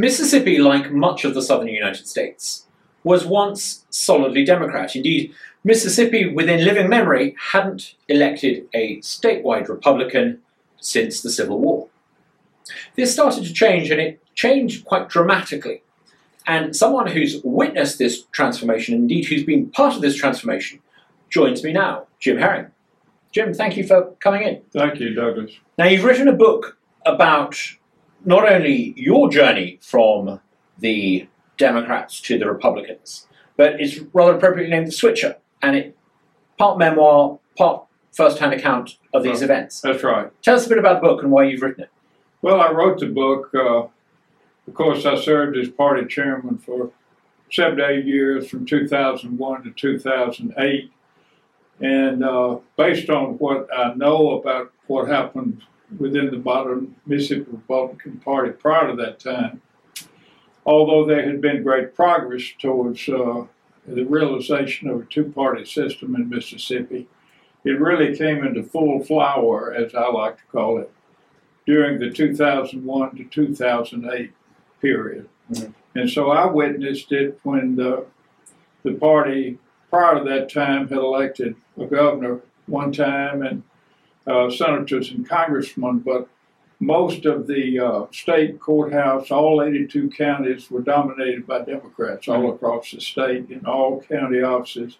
Mississippi, like much of the southern United States, was once solidly Democrat. Indeed, Mississippi, within living memory, hadn't elected a statewide Republican since the Civil War. This started to change, and it changed quite dramatically. And someone who's witnessed this transformation, indeed who's been part of this transformation, joins me now, Jim Herring. Jim, thank you for coming in. Thank you, Douglas. Now, you've written a book about not only your journey from the Democrats to the Republicans, but it's rather appropriately named The Switcher, and it part memoir, part first-hand account of these Oh. events. That's right. Tell us a bit about the book and why you've written it. Well, I wrote the book. Uh, of course, I served as party chairman for seven to eight years from 2001 to 2008. And uh, based on what I know about what happened within the modern Mississippi Republican Party prior to that time, although there had been great progress towards uh, the realization of a two party system in Mississippi, it really came into full flower, as I like to call it, during the 2001 to 2008 period. Mhm. And so I witnessed it when the, the party prior to that time had elected a governor one time and uh, senators and congressmen, but most of the uh, state courthouse, all 82 counties, were dominated by Democrats all across the state in all county offices,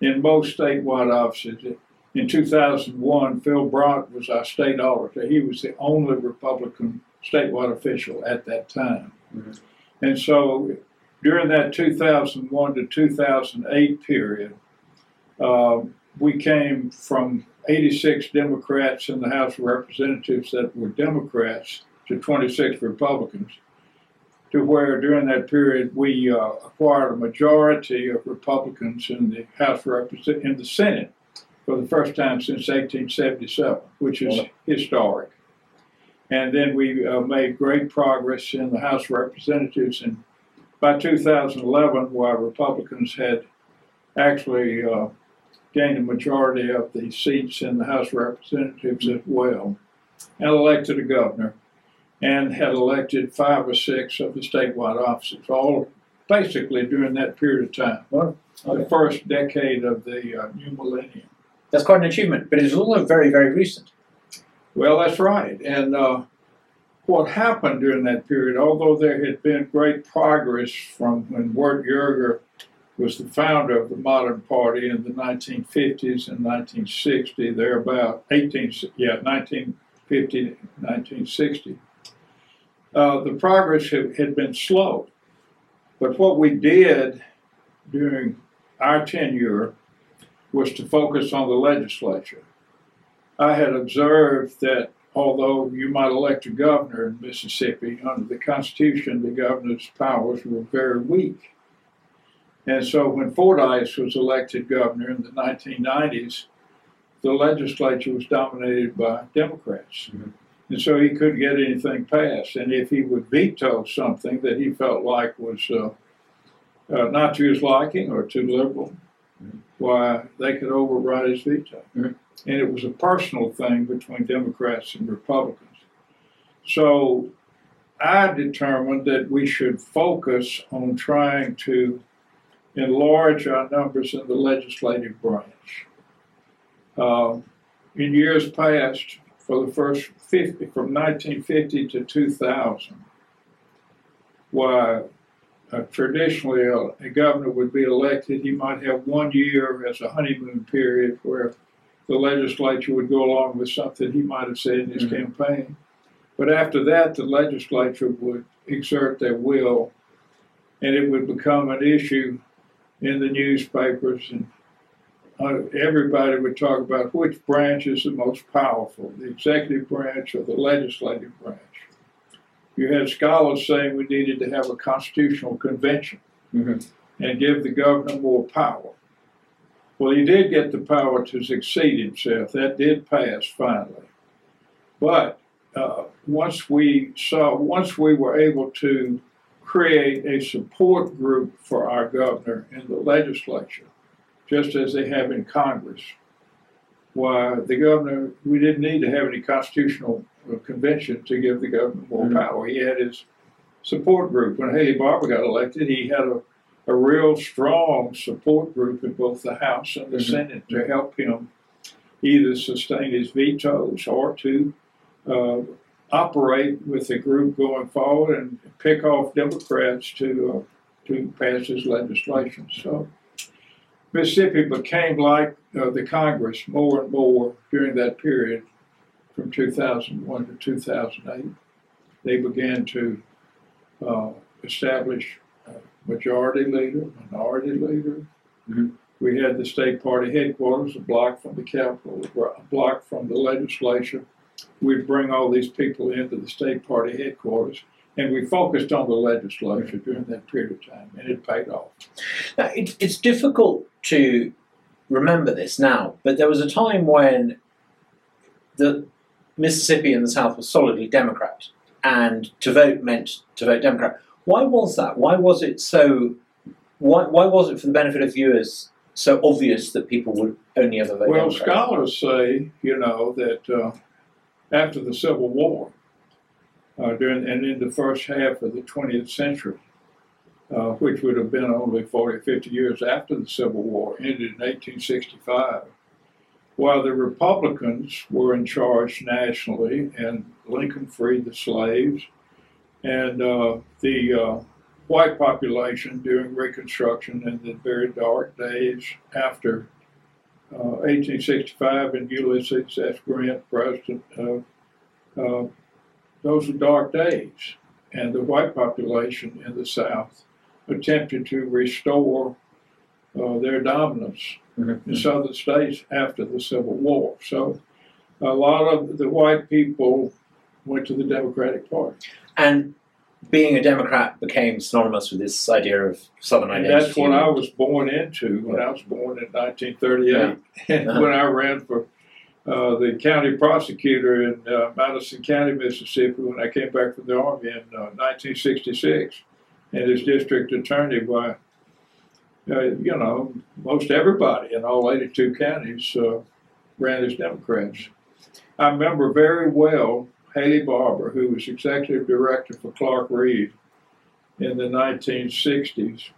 in most statewide offices. In 2001, Phil Bryant was our state auditor. He was the only Republican statewide official at that time. Mhm. And so during that 2001 to 2008 period, uh, we came from 86 Democrats in the House of Representatives that were Democrats to 26 Republicans, to where during that period we uh, acquired a majority of Republicans in the House of Represent- in the Senate for the first time since 1877, which is Wow. historic. And then we uh, made great progress in the House of Representatives, and by 2011, while Republicans had actually uh, gained a majority of the seats in the House of Representatives as well, and elected a governor, and had elected five or six of the statewide offices, all basically during that period of time, Wow. the first decade of the uh, new millennium. That's quite an achievement, but it's also very, very recent. Well, that's right. And uh, what happened during that period, although there had been great progress from when Wirt Yerger was the founder of the modern party in the 1950s and 1960, thereabout, 18, yeah, 1950, 1960, uh, the progress had, had been slow. But what we did during our tenure was to focus on the legislature. I had observed that although you might elect a governor in Mississippi, under the Constitution, the governor's powers were very weak. And so when Fordice was elected governor in the 1990s, the legislature was dominated by Democrats. Mhm. And so he couldn't get anything passed. And if he would veto something that he felt like was uh, uh, not to his liking or too liberal, why, they could override his veto. Mhm. And it was a personal thing between Democrats and Republicans. So I determined that we should focus on trying to enlarge our numbers in the legislative branch. Uh, in years past, for the first 50, from 1950 to 2000, why uh, traditionally a, a governor would be elected, he might have one year as a honeymoon period where the legislature would go along with something he might have said in his Mhm. campaign. But after that, the legislature would exert their will and it would become an issue in the newspapers and uh, everybody would talk about which branch is the most powerful, the executive branch or the legislative branch. You had scholars saying we needed to have a constitutional convention Mhm. and give the governor more power. Well, he did get the power to succeed himself. That did pass finally. But uh, once we saw, once we were able to create a support group for our governor in the legislature, just as they have in Congress, why the governor, we didn't need to have any constitutional uh, convention to give the governor more Mhm. power. He had his support group. When Haley Barbour got elected, he had a, a real strong support group in both the House and the Mhm. Senate to help him either sustain his vetoes or to uh, operate with the group going forward and pick off Democrats to uh, to pass his legislation. So Mississippi became like uh, the Congress more and more during that period from 2001 to 2008. They began to uh, establish a majority leader, minority leader. Mhm. We had the state party headquarters a block from the Capitol, a block from the legislature. We'd bring all these people into the state party headquarters, and we focused on the legislature during that period of time, and it paid off. Now, it, it's difficult to remember this now, but there was a time when the Mississippi and the South was solidly Democrat, and to vote meant to vote Democrat. Why was that? Why was it so? Why, why was it, for the benefit of viewers, so obvious that people would only ever vote Well, Democrat? scholars say, you know, that uh, after the Civil War, uh, during and in the first half of the 20th century, uh, which would have been only 40, 50 years after the Civil War, ended in 1865, while the Republicans were in charge nationally, and Lincoln freed the slaves, and uh, the uh, white population during Reconstruction and the very dark days after uh, 1865 and Ulysses S. Grant, president. Uh, uh, those were dark days, and the white population in the South attempted to restore uh, their dominance Mhm. in southern states after the Civil War. So, a lot of the white people went to the Democratic Party. And being a Democrat became synonymous with this idea of Southern And identity. that's what I was born into when I was born in 1938. And Uh-huh. when I ran for uh, the county prosecutor in uh, Madison County, Mississippi, when I came back from the Army in uh, 1966, and as district attorney by, uh, you know, most everybody in all 82 counties uh, ran as Democrats. I remember very well Haley Barbour, who was executive director for Clarke Reed in the 1960s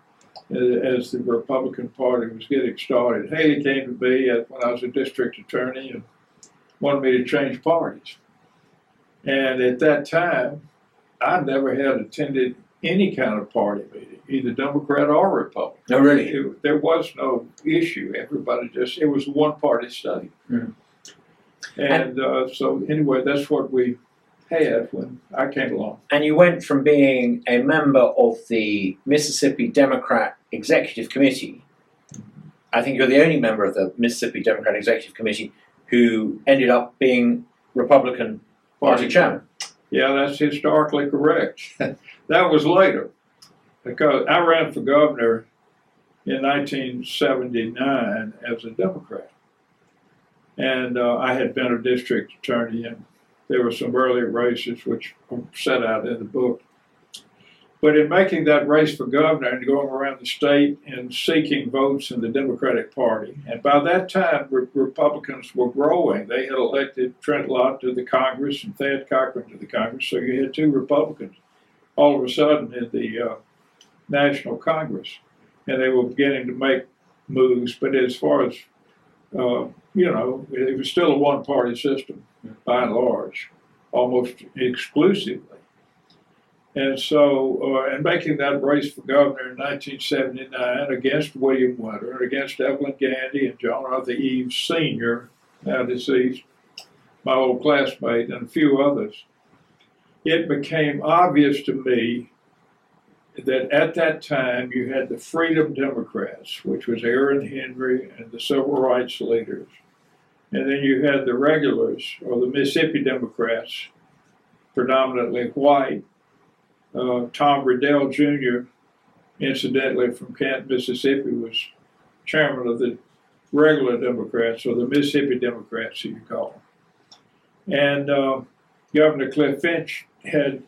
uh, as the Republican Party was getting started. Haley came to me when I was a district attorney and wanted me to change parties. And at that time, I never had attended any kind of party meeting, either Democrat or Republican. No, really. It- there was no issue. Everybody just, it was a one party state. Mhm. And uh, so, anyway, that's what we had when I came along. And you went from being a member of the Mississippi Democrat Executive Committee. I think you're the only member of the Mississippi Democrat Executive Committee who ended up being Republican Party chairman. Yeah, that's historically correct. that was later because I ran for governor in 1979 as a Democrat. And uh, I had been a district attorney, and there were some early races which are set out in the book. But in making that race for governor and going around the state and seeking votes in the Democratic Party, and by that time re- Republicans were growing. They had elected Trent Lott to the Congress and Thad Cochran to the Congress, so you had two Republicans all of a sudden in the uh, National Congress, and they were beginning to make moves. But as far as uh, you know, it was still a one-party system by and large, almost exclusively. And so, uh, and making that race for governor in 1979 against William Winter, and against Evelyn Gandy and John Arthur Eves Sr., now deceased, my old classmate, and a few others, it became obvious to me that at that time you had the Freedom Democrats, which was Aaron Henry and the civil rights leaders. And then you had the regulars, or the Mississippi Democrats, predominantly white. Uh, Tom Riddell Jr., incidentally from Canton, Mississippi, was chairman of the regular Democrats, or the Mississippi Democrats, you call them. And uh, Governor Cliff Finch had,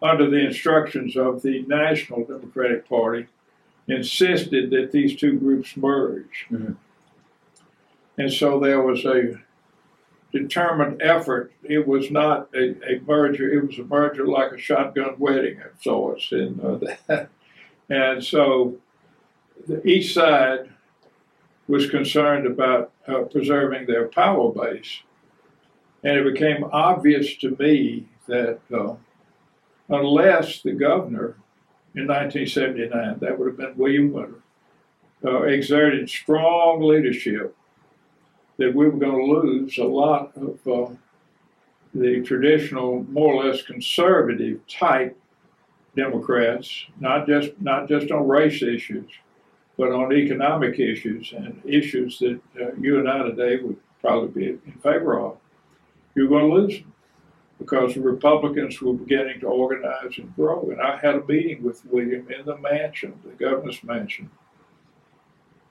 under the instructions of the National Democratic Party, insisted that these two groups merge. Mhm. And so there was a determined effort. It was not a, a merger. It was a merger like a shotgun wedding of sorts, and uh, that, and so the east side was concerned about uh, preserving their power base, and it became obvious to me that uh, unless the governor in 1979, that would have been William Winter, uh, exerted strong leadership that we were going to lose a lot of uh, the traditional, more or less conservative type Democrats, not just not just on race issues, but on economic issues and issues that uh, you and I today would probably be in favor of. You're going to lose them because the Republicans were beginning to organize and grow. And I had a meeting with William in the mansion, the governor's mansion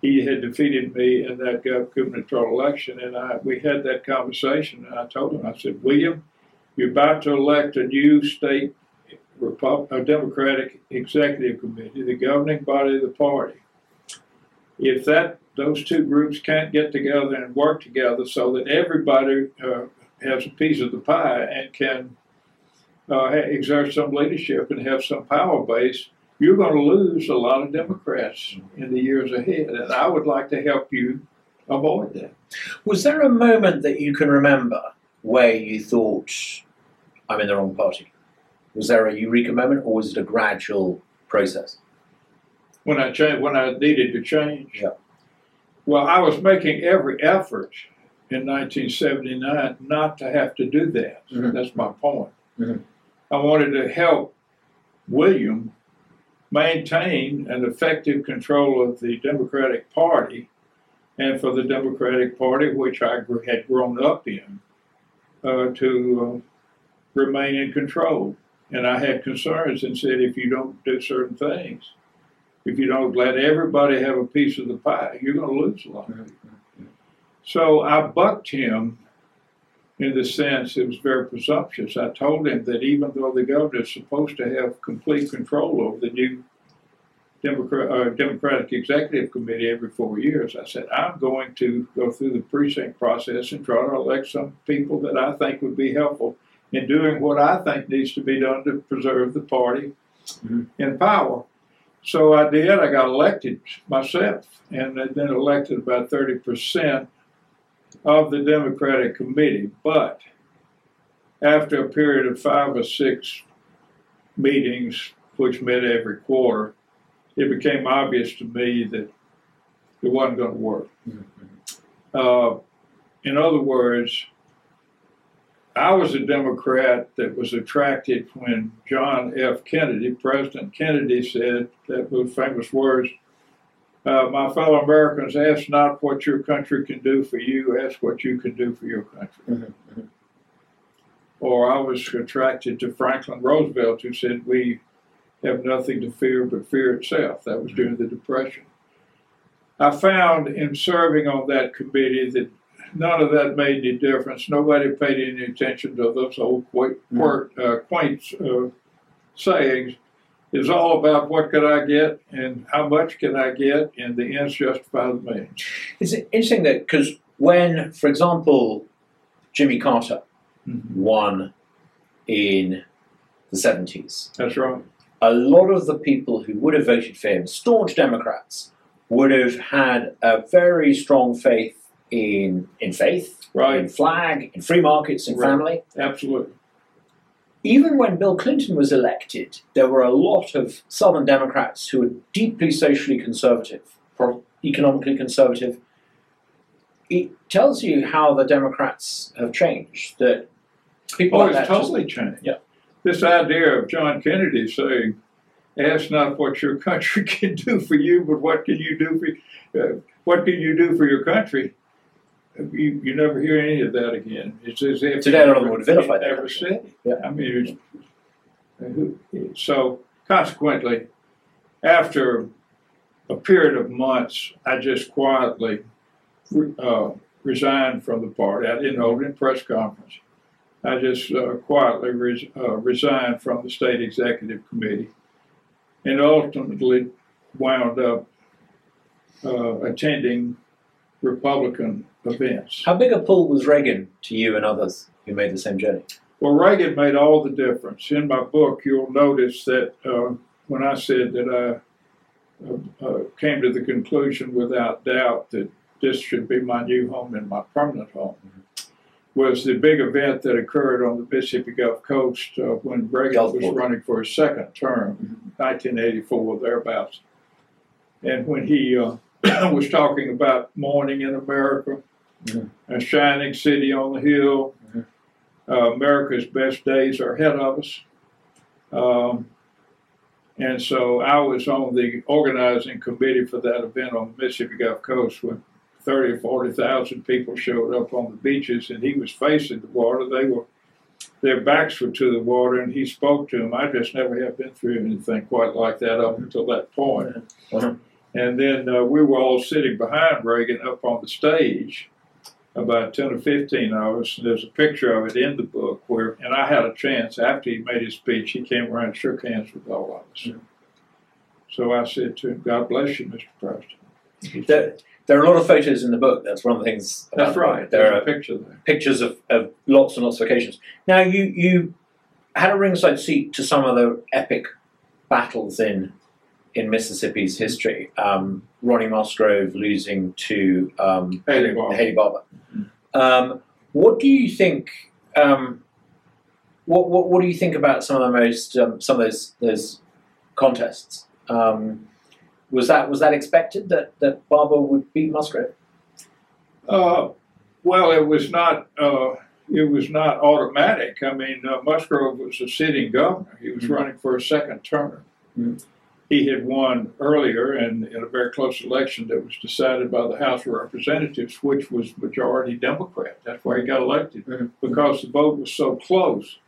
he had defeated me in that gubernatorial election, and I we had that conversation. And I told him, I said, William, you're about to elect a new state Repub- a Democratic executive committee, the governing body of the party. If that those two groups can't get together and work together so that everybody uh, has a piece of the pie and can uh, exert some leadership and have some power base, you're going to lose a lot of Democrats in the years ahead, and I would like to help you avoid that. Was there a moment that you can remember where you thought, I'm in the wrong party? Was there a eureka moment, or was it a gradual process? When I changed, when I needed to change, Yeah. well, I was making every effort in 1979 not to have to do that. Mhm. That's my point. Mhm. I wanted to help William maintain an effective control of the Democratic Party and for the Democratic Party, which I gr- had grown up in, uh, to uh, remain in control. And I had concerns and said, if you don't do certain things, if you don't let everybody have a piece of the pie, you're going to lose a lot. So I bucked him in the sense it was very presumptuous. I told him that even though the governor is supposed to have complete control over the new Democrat, uh, Democratic Executive Committee every four years, I said, I'm going to go through the precinct process and try to elect some people that I think would be helpful in doing what I think needs to be done to preserve the party Mhm. in power. So I did. I got elected myself, and then elected about 30% of the Democratic Committee. But after a period of five or six meetings, which met every quarter, it became obvious to me that it wasn't going to work. Uh, in other words, I was a Democrat that was attracted when John F. Kennedy, President Kennedy, said that those famous words uh, My fellow Americans, ask not what your country can do for you, ask what you can do for your country. Mhm, mhm. Or I was attracted to Franklin Roosevelt, who said, We have nothing to fear but fear itself. That was during the Depression. I found in serving on that committee that none of that made any difference. Nobody paid any attention to those old quaint, quirk, uh, quaint uh, sayings. It's all about what could I get and how much can I get, and the ends justify the means. It's interesting that because when, for example, Jimmy Carter mm-hmm. won in the 70s, That's right. a lot of the people who would have voted for him, staunch Democrats, would have had a very strong faith in in faith, right. in flag, in free markets, in Right. family. Absolutely. Even when Bill Clinton was elected, there were a lot of Southern Democrats who were deeply socially conservative, economically conservative. It tells you how the Democrats have changed. That people Oh, it's totally changed. Yeah. This idea of John Kennedy saying, "Ask not what your country can do for you, but what can you do for uh, what can you do for your country." You, you never hear any of that again. It's as if Today, of them would vilify he that country. said it. Yeah. I mean, it's, so consequently, after a period of months, I just quietly uh, resigned from the party. I didn't hold any press conference. I just uh, quietly res- uh, resigned from the state executive committee and ultimately wound up uh, attending Republican events. How big a pull was Reagan to you and others who made the same journey? Well, Reagan made all the difference. In my book, you'll notice that uh, when I said that I uh, uh, came to the conclusion without doubt that this should be my new home and my permanent home, was the big event that occurred on the Mississippi Gulf Coast uh, when Reagan Gulf was running for his second term, 1984, thereabouts. And when he uh, was talking about morning in America, Mhm. a shining city on the hill, Mhm. uh, America's best days are ahead of us. Um, and so I was on the organizing committee for that event on the Mississippi Gulf Coast when 30 or 40,000 people showed up on the beaches and he was facing the water. They were, their backs were to the water and he spoke to them. I just never have been through anything quite like that up until that point. Uh-huh. And then uh, we were all sitting behind Reagan up on the stage, about 10 or 15 of us. And there's a picture of it in the book where, and I had a chance after he made his speech, he came around and shook hands with all of us. Mhm. So I said to him, God bless you, Mr. President. He There, there are a lot of photos in the book. That's one of the things. That's right. There There's are a picture there. pictures of, of lots and lots of occasions. Now, you you had a ringside seat to some of the epic battles in in Mississippi's history. Um, Ronnie Musgrove losing to um, Haley Barbour. Haley Barbour. Um, what do you think? Um, what, what what do you think about some of the most um, some of those those contests? Um, was that was that expected that that Barbour would beat Musgrove? Uh, well, it was not. Uh, it was not automatic. I mean, uh, Musgrove was a sitting governor. He was Mhm. running for a second term. Mhm. He had won earlier and in a very close election that was decided by the House of Representatives, which was majority Democrat. That's why he got elected Mhm. because the vote was so close,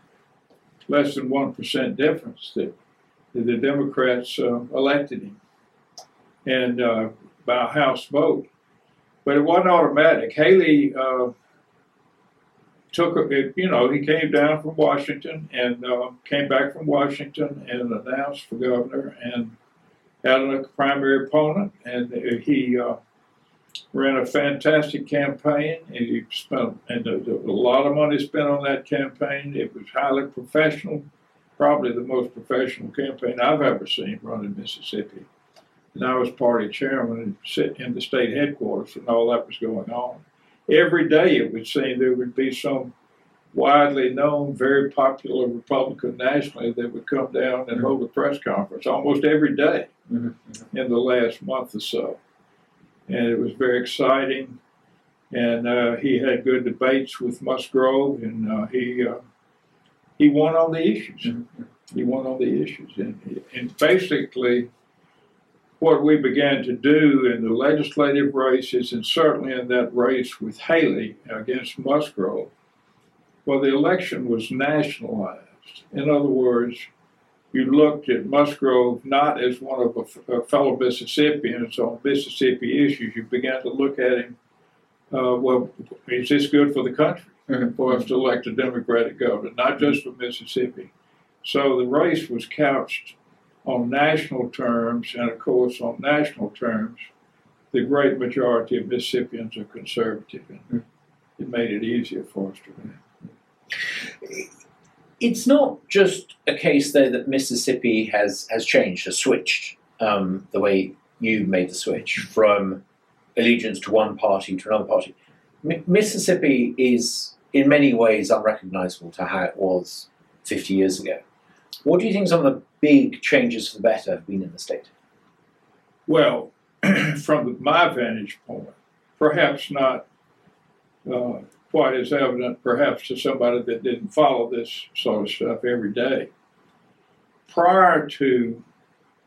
less than one percent difference that that the Democrats uh, elected him, and uh, by a House vote. But it wasn't automatic. Haley uh, took it, you know, he came down from Washington and uh, came back from Washington and announced for governor and had a primary opponent, and he uh, ran a fantastic campaign. And he spent and there was a lot of money spent on that campaign. It was highly professional, probably the most professional campaign I've ever seen run in Mississippi. And I was party chairman and sit in the state headquarters when all that was going on. Every day it would seem there would be some widely known, very popular Republican nationally that would come down and hold a press conference almost every day Mhm. in the last month or so. And it was very exciting. And uh, he had good debates with Musgrove, and uh, he uh, he won on the issues. Mhm. He won on the issues, and, and basically, what we began to do in the legislative races, and certainly in that race with Haley against Musgrove, well, the election was nationalized. In other words, you looked at Musgrove not as one of a, f- a fellow Mississippians on Mississippi issues. You began to look at him. Uh, well, is this good for the country Mhm. for us to elect a Democratic governor, not just for Mississippi? So the race was couched on national terms, and of course, on national terms, the great majority of Mississippians are conservative, and it made it easier for us to win. It's not just a case though that Mississippi has has changed, has switched um, the way you made the switch from allegiance to one party to another party. Mi Mississippi is in many ways unrecognizable to how it was 50 years ago. What do you think some of the big changes for the better have been in the state? Well, from my vantage point, perhaps not uh, quite as evident, perhaps to somebody that didn't follow this sort of stuff every day. Prior to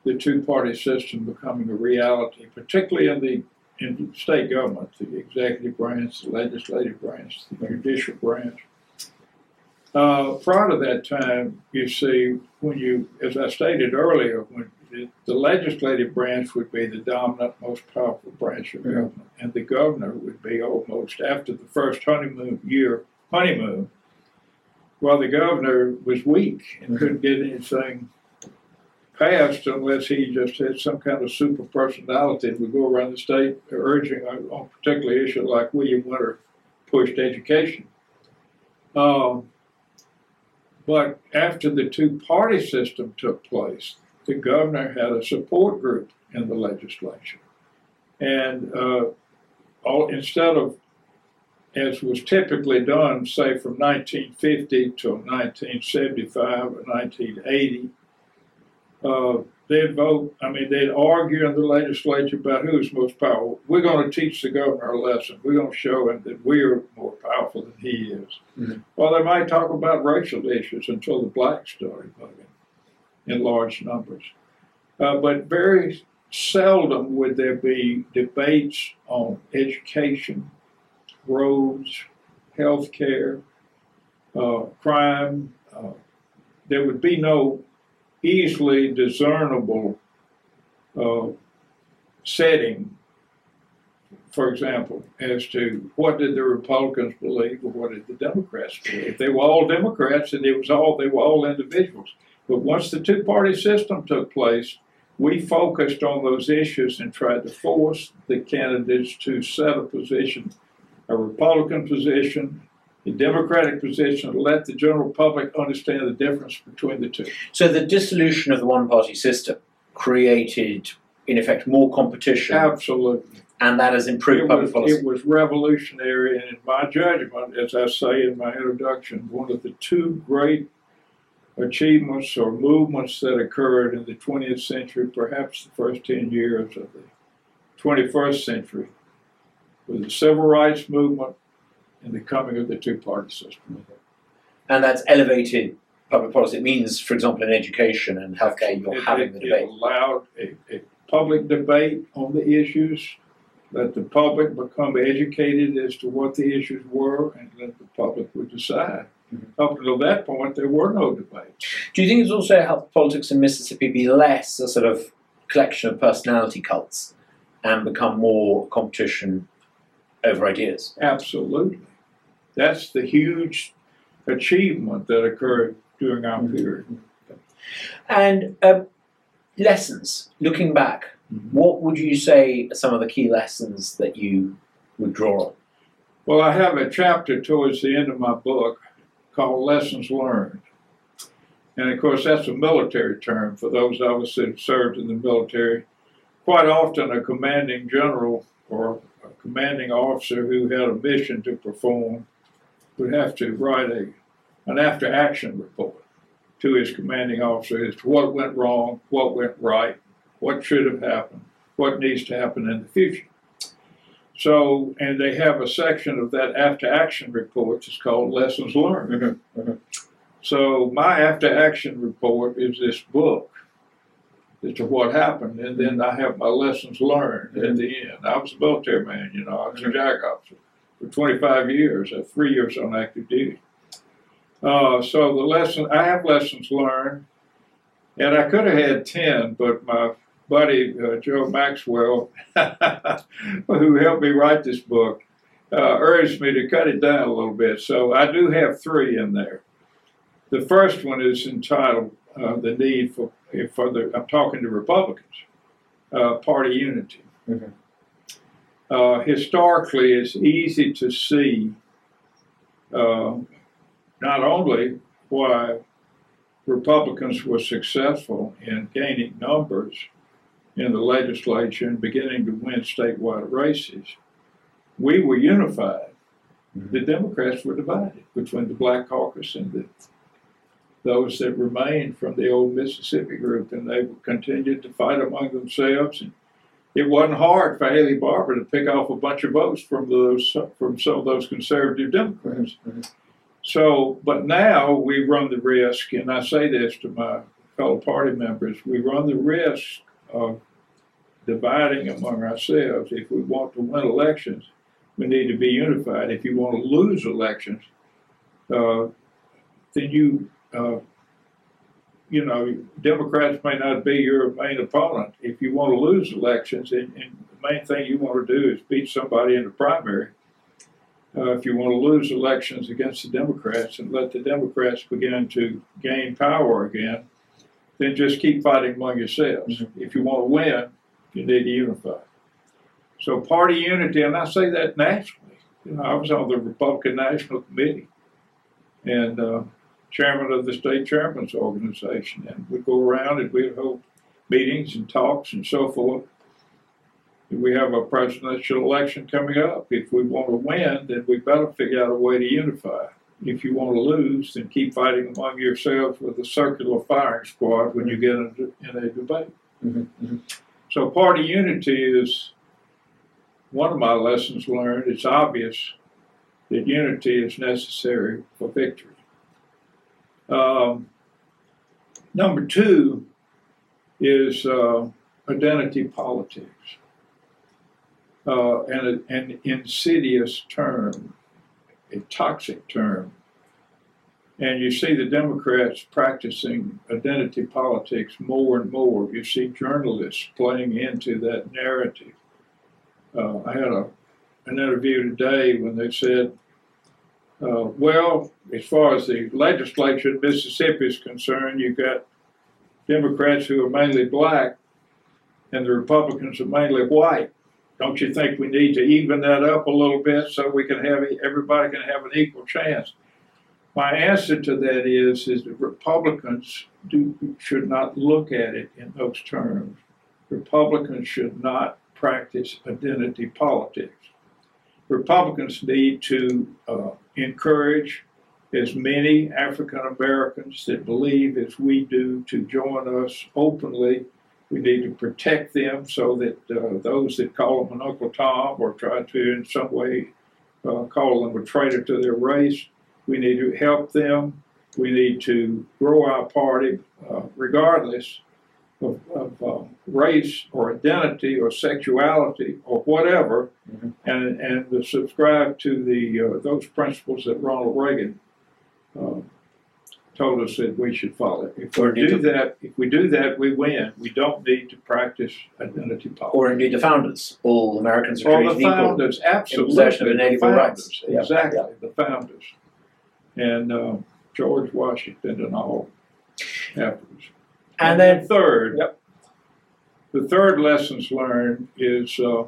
the two-party system becoming a reality, particularly in the in state government, the executive branch, the legislative branch, the judicial branch. Uh, prior to that time, you see, when you, as I stated earlier, when the, the legislative branch would be the dominant, most powerful branch of government, and the governor would be almost after the first honeymoon year honeymoon. Well, the governor was weak and couldn't get anything passed unless he just had some kind of super personality that would go around the state urging on, on particular issue like William Winter pushed education. Um, but after the two party system took place, the governor had a support group in the legislature. And uh, all, instead of, as was typically done, say from 1950 to 1975 or 1980, uh, they'd vote, I mean, they'd argue in the legislature about who's most powerful. We're going to teach the governor a lesson. We're going to show him that we're more powerful than he is. Mhm. Well, they might talk about racial issues until the blacks started voting in large numbers. Uh, but very seldom would there be debates on education, roads, health care, uh, crime. Uh, there would be no easily discernible uh, setting, for example, as to what did the Republicans believe or what did the Democrats believe. If they were all Democrats and it was all they were all individuals. But once the two party system took place, we focused on those issues and tried to force the candidates to set a position, a Republican position, a Democratic position, to let the general public understand the difference between the two. So the dissolution of the one party system created, in effect, more competition, Absolutely. and that has improved It public was, policy. it was revolutionary, and in my judgment, as I say in my introduction, one of the two great achievements or movements that occurred in the 20th century, perhaps the first 10 years of the 21st century, was the civil rights movement and the coming of the two party system. And that's elevated public policy. It means, for example, in education and healthcare, you're It- having it- the debate. It allowed a, a public debate on the issues, let the public become educated as to what the issues were, and let the public would decide. Mhm. Up until that point, there were no debates. Do you think it's also helped politics in Mississippi be less a sort of collection of personality cults and become more competition over ideas? Absolutely. That's the huge achievement that occurred during our Mhm. period. And um, lessons, looking back, Mhm. what would you say are some of the key lessons that you would draw on? Well, I have a chapter towards the end of my book called Lessons Learned. And of course, that's a military term for those of us that served in the military. Quite often, a commanding general or a commanding officer who had a mission to perform would have to write a, an after action report to his commanding officer as to what went wrong, what went right, what should have happened, what needs to happen in the future. So, and they have a section of that after action report that's called Lessons Learned. So, my after action report is this book as to what happened, and then I have my lessons learned at the end. I was a military man, you know, I was a mm-hmm. JAG officer for 25 years, uh, three years on active duty. Uh, so, the lesson, I have lessons learned, and I could have had 10, but my buddy uh, Joe Maxwell, who helped me write this book, uh, urged me to cut it down a little bit. So I do have three in there. The first one is entitled uh, "The Need for for the." I'm talking to Republicans, uh, party unity. Mhm. Uh, historically, it's easy to see uh, not only why Republicans were successful in gaining numbers in the legislature and beginning to win statewide races, we were unified. The Democrats were divided between the Black Caucus and the, those that remained from the old Mississippi group, and they continued to fight among themselves. And it wasn't hard for Haley Barbour to pick off a bunch of votes from those from some of those conservative Democrats. So, but now we run the risk, and I say this to my fellow party members, we run the risk of dividing among ourselves. If we want to win elections, we need to be unified. If you want to lose elections, uh, then you, uh, you know, Democrats may not be your main opponent. If you want to lose elections, and, and the main thing you want to do is beat somebody in the primary. Uh, if you want to lose elections against the Democrats and let the Democrats begin to gain power again, then just keep fighting among yourselves. If you want to win, you need to unify. So party unity, and I say that nationally. You know, I was on the Republican National Committee and uh, chairman of the state chairman's organization, and we'd go around and we'd hold meetings and talks and so forth. We have a presidential election coming up. If we want to win, then we better figure out a way to unify. If you want to lose, then keep fighting among yourselves with a circular firing squad when you get in a, in a debate. Mhm, So party unity is one of my lessons learned. It's obvious that unity is necessary for victory. Um, number two is uh, identity politics, uh, and an insidious term, a toxic term. And you see the Democrats practicing identity politics more and more. You see journalists playing into that narrative. Uh, I had a, an interview today when they said, uh, well, as far as the legislature in Mississippi is concerned, you've got Democrats who are mainly black and the Republicans are mainly white. Don't you think we need to even that up a little bit so we can have everybody can have an equal chance? My answer to that is is that Republicans do should not look at it in those terms. Republicans should not practice identity politics. Republicans need to uh, encourage as many African Americans that believe as we do to join us openly. We need to protect them so that uh, those that call them an Uncle Tom or try to in some way uh, call them a traitor to their race, we need to help them. We need to grow our party uh, regardless of, of uh, race or identity or sexuality or whatever. And and to subscribe to the uh, those principles that Ronald Reagan uh, told us that we should follow. If Or we need do to- that, if we do that, we win. We don't need to practice identity politics. Or indeed the founders. All Americans are Or treated the equal. founders, absolutely. possession of the founders, rights. Yeah, Exactly, the founders. And uh, George Washington and all afterwards. And then third, Yep. the third lessons learned is uh,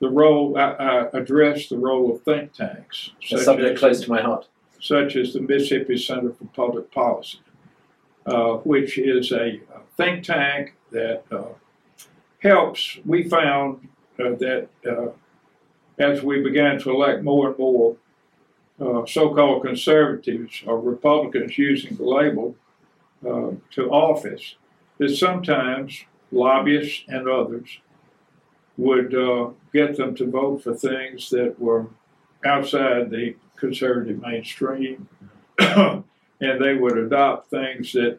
the role, I, I address the role of think tanks. a such subject as- close to my heart. such as the Mississippi Center for Public Policy, uh, which is a, a think tank that uh, helps. We found uh, that uh, as we began to elect more and more uh, so called conservatives or Republicans using the label uh, to office, that sometimes lobbyists and others would uh, get them to vote for things that were outside the conservative mainstream, and they would adopt things that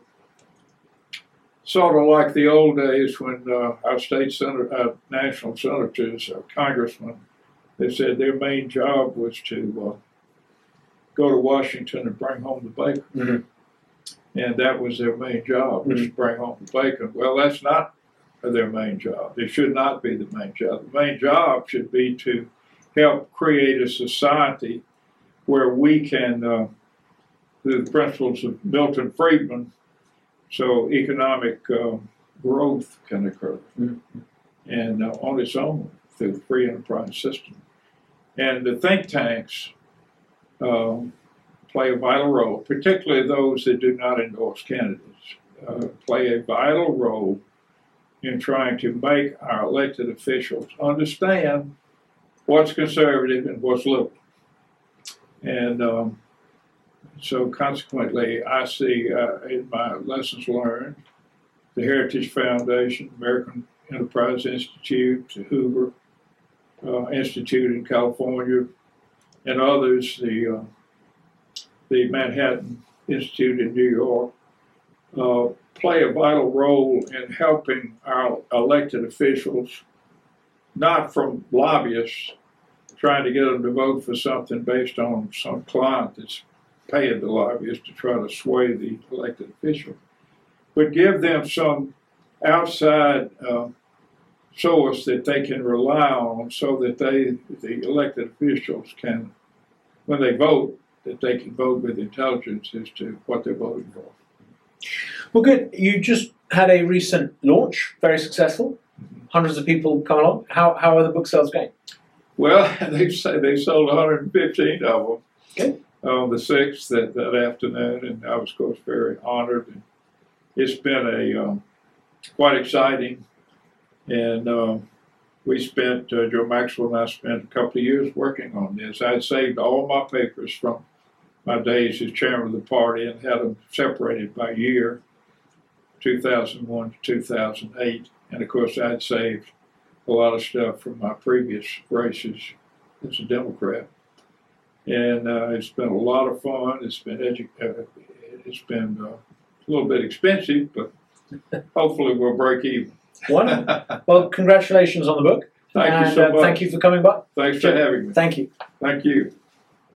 sort of like the old days when uh, our state senator, uh, national senators, uh, congressmen, they said their main job was to uh, go to Washington and bring home the bacon, Mhm. and that was their main job was to bring home the bacon. Well, that's not their main job. It should not be the main job. The main job should be to help create a society where we can, uh, through the principles of Milton Friedman, so economic uh, growth can occur, Mhm. and uh, on its own through the free enterprise system. And the think tanks um, play a vital role, particularly those that do not endorse candidates, uh, play a vital role in trying to make our elected officials understand what's conservative and what's liberal. And um, so, consequently, I see uh, in my lessons learned the Heritage Foundation, American Enterprise Institute, Hoover uh, Institute in California, and others, the uh, the Manhattan Institute in New York, uh, play a vital role in helping our elected officials, not from lobbyists trying to get them to vote for something based on some client that's paying the lobbyists to try to sway the elected official, but give them some outside uh, source that they can rely on so that they, the elected officials can, when they vote, that they can vote with intelligence as to what they're voting for. Well, good. You just had a recent launch, very successful. Hundreds of people come along. How, how are the book sales going? Well, they say they sold 115 of them Good. on the sixth that, that afternoon, and I was, of course, very honored. And it's been a um, quite exciting, and um, we spent uh, Joe Maxwell and I spent a couple of years working on this. I'd saved all my papers from my days as chairman of the party and had them separated by year, 2001 to 2008, and of course I'd saved a lot of stuff from my previous races as a Democrat. And uh, it's been a lot of fun. It's been edu- uh, it's been uh, a little bit expensive, but hopefully we'll break even. Wonderful. well, congratulations on the book. Thank and, you so uh, much. Thank you for coming by. Thanks for having me. Thank you. Thank you.